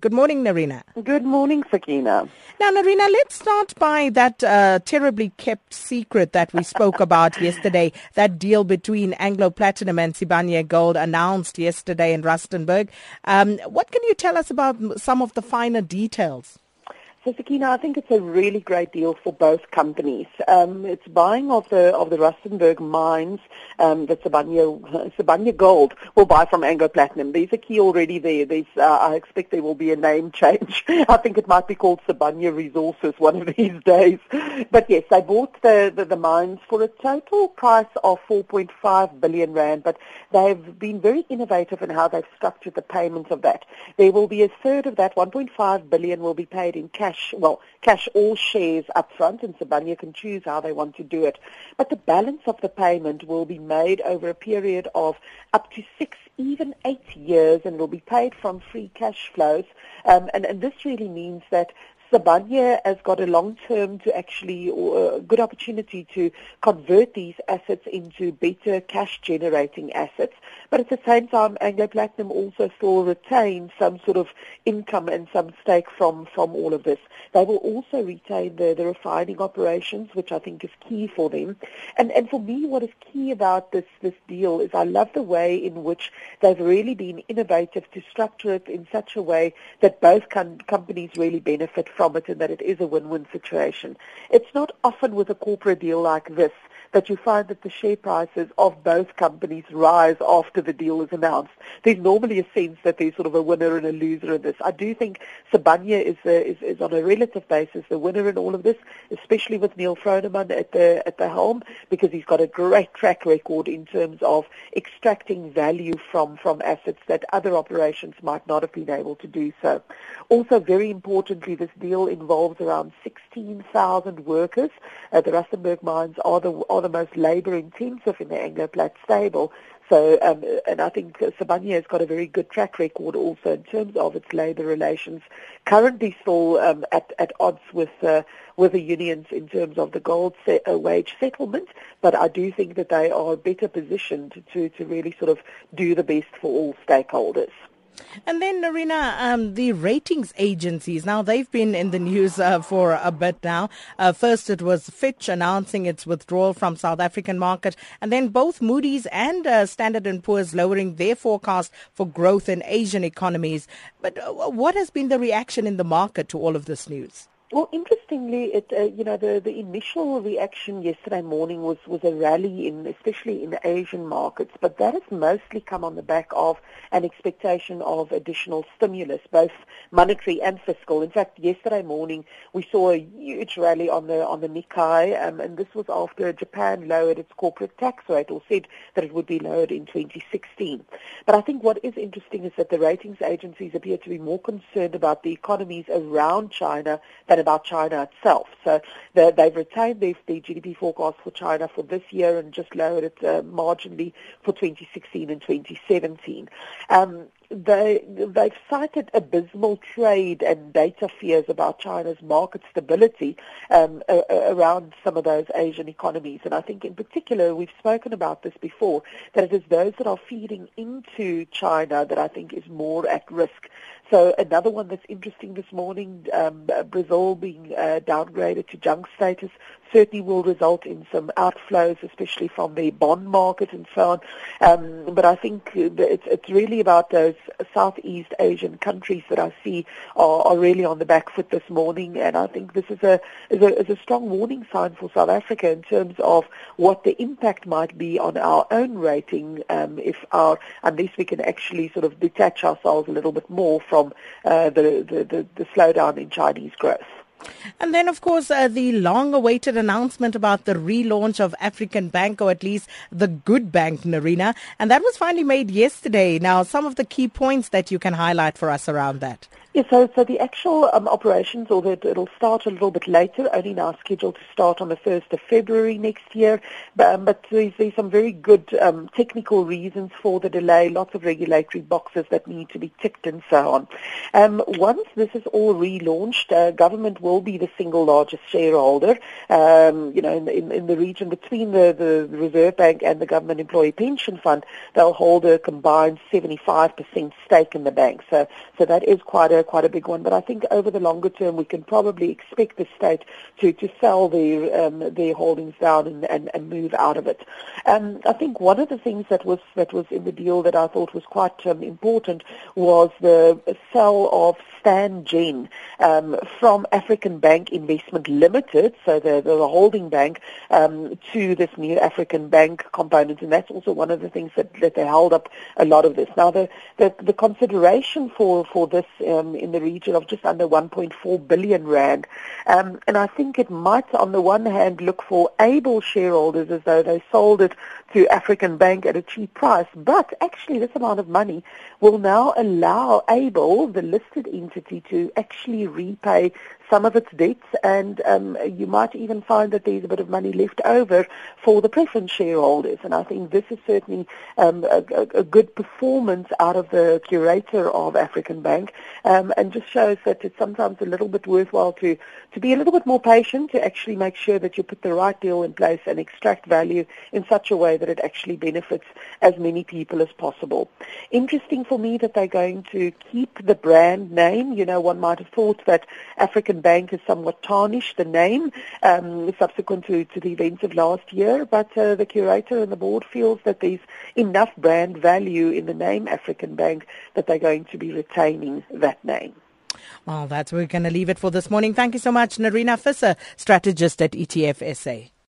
Good morning, Nerina. Good morning, Sakina. Now, Nerina, let's start by that uh, terribly kept secret that we spoke about yesterday. That deal between Anglo Platinum and Sibanye Gold announced yesterday in Rustenburg. Um, what can you tell us about some of the finer details? So, Sakina, I think it's a really great deal for both companies. Um, it's buying of the of the Rustenburg mines um, that Sibanye, Sibanye Gold will buy from Anglo Platinum. There's a key already there. There's, uh, I expect there will be a name change. I think it might be called Sibanye Resources one of these days. But yes, they bought the, the, the mines for a total price of 4.5 billion rand. But they've been very innovative in how they've structured the payments of that. There will be a third of that, 1.5 billion, will be paid in cash cash, well, cash all shares up front, and Sibanye can choose how they want to do it. But the balance of the payment will be made over a period of up to six, even eight years, and will be paid from free cash flows. Um, and, and this really means that Sibanye has got a long term to actually, or a good opportunity to convert these assets into better cash generating assets. But at the same time, Anglo Platinum also still retain some sort of income and some stake from, from all of this. They will also retain the, the refining operations, which I think is key for them. And, and for me, what is key about this, this deal is I love the way in which they've really been innovative to structure it in such a way that both com- companies really benefit from it and that it is a win-win situation. It's not often with a corporate deal like this that you find that the share prices of both companies rise after the deal is announced. There's normally a sense that there's sort of a winner and a loser in this. I do think Sibanye is, is, is on a relative basis the winner in all of this, especially with Neal Froneman at the at the helm, because he's got a great track record in terms of extracting value from from assets that other operations might not have been able to do so. Also, very importantly, this deal involves around 16,000 workers. Uh, the Rustenburg mines are the are the most labour intensive in the Anglo-Plat stable. So, um, and I think Sibanye has got a very good track record also in terms of its labour relations. Currently, still um, at at odds with uh, with the unions in terms of the gold se- uh, wage settlement, but I do think that they are better positioned to to really sort of do the best for all stakeholders. And then, Nerina, um, the ratings agencies, now they've been in the news uh, for a bit now. Uh, first, it was Fitch announcing its withdrawal from South African market, and then both Moody's and uh, Standard & Poor's lowering their forecast for growth in Asian economies. But uh, what has been the reaction in the market to all of this news? Well, interestingly, it uh, you know the, the initial reaction yesterday morning was, was a rally in especially in the Asian markets, but that has mostly come on the back of an expectation of additional stimulus, both monetary and fiscal. In fact, yesterday morning we saw a huge rally on the on the Nikkei, um, and this was after Japan lowered its corporate tax rate or said that it would be lowered in 2016. But I think what is interesting is that the ratings agencies appear to be more concerned about the economies around China than about China itself. So they've retained their, their, GDP forecast for China for this year and just lowered it uh, marginally for 2016 and 2017. Um, they, they've cited abysmal trade and data fears about China's market stability um, a, around some of those Asian economies. And I think in particular, we've spoken about this before, that it is those that are feeding into China that I think is more at risk. So another one that's interesting this morning, um, Brazil being uh, downgraded to junk status certainly will result in some outflows, especially from the bond market and so on. Um, but I think it's, it's really about those Southeast Asian countries that I see are, are really on the back foot this morning, and I think this is a, is a is a strong warning sign for South Africa in terms of what the impact might be on our own rating um, if our unless we can actually sort of detach ourselves a little bit more from uh, the, the, the the slowdown in Chinese growth. And then, of course, uh, the long awaited announcement about the relaunch of African Bank, or at least the Good Bank, Nerina. And that was finally made yesterday. Now, some of the key points that you can highlight for us around that. So, so the actual um, operations, although it'll start a little bit later, only now scheduled to start on the 1st of February next year, but, um, but there's, there's, some very good um, technical reasons for the delay, lots of regulatory boxes that need to be ticked and so on. Um, once this is all relaunched, uh, government will be the single largest shareholder, um, you know, in, in, in, the region between the, the Reserve Bank and the Government Employee Pension Fund, they'll hold a combined 75% stake in the bank. So, so that is quite a quite a big one. But I think over the longer term, we can probably expect the state to, to sell their um, their holdings down and, and, and move out of it. Um, I think one of the things that was that was in the deal that I thought was quite um, important was the sale of Stan Gen um, from African Bank Investment Limited, so the, the holding bank, um, to this new African Bank component, and that's also one of the things that, that they held up a lot of this. Now, the, the, the consideration for, for this um, in the region of just under 1.4 billion rand, um, and I think it might, on the one hand, look for ABIL shareholders as though they sold it to African Bank at a cheap price, but actually this amount of money will now allow ABIL, the listed entity, to actually repay some of its debts, and um, you might even find that there's a bit of money left over for the preference shareholders. And I think this is certainly um, a, a, good performance out of the curator of African Bank, um, and just shows that it's sometimes a little bit worthwhile to to be a little bit more patient to actually make sure that you put the right deal in place and extract value in such a way that it actually benefits as many people as possible. Interesting for me that they're going to keep the brand name. You know, one might have thought that African Bank has somewhat tarnished the name um, subsequent to, to the events of last year, but uh, the curator and the board feels that there's enough brand value in the name African Bank that they're going to be retaining that name. Well, that's where we're going to leave it for this morning. Thank you so much, Nerina Visser, strategist at ETF SA.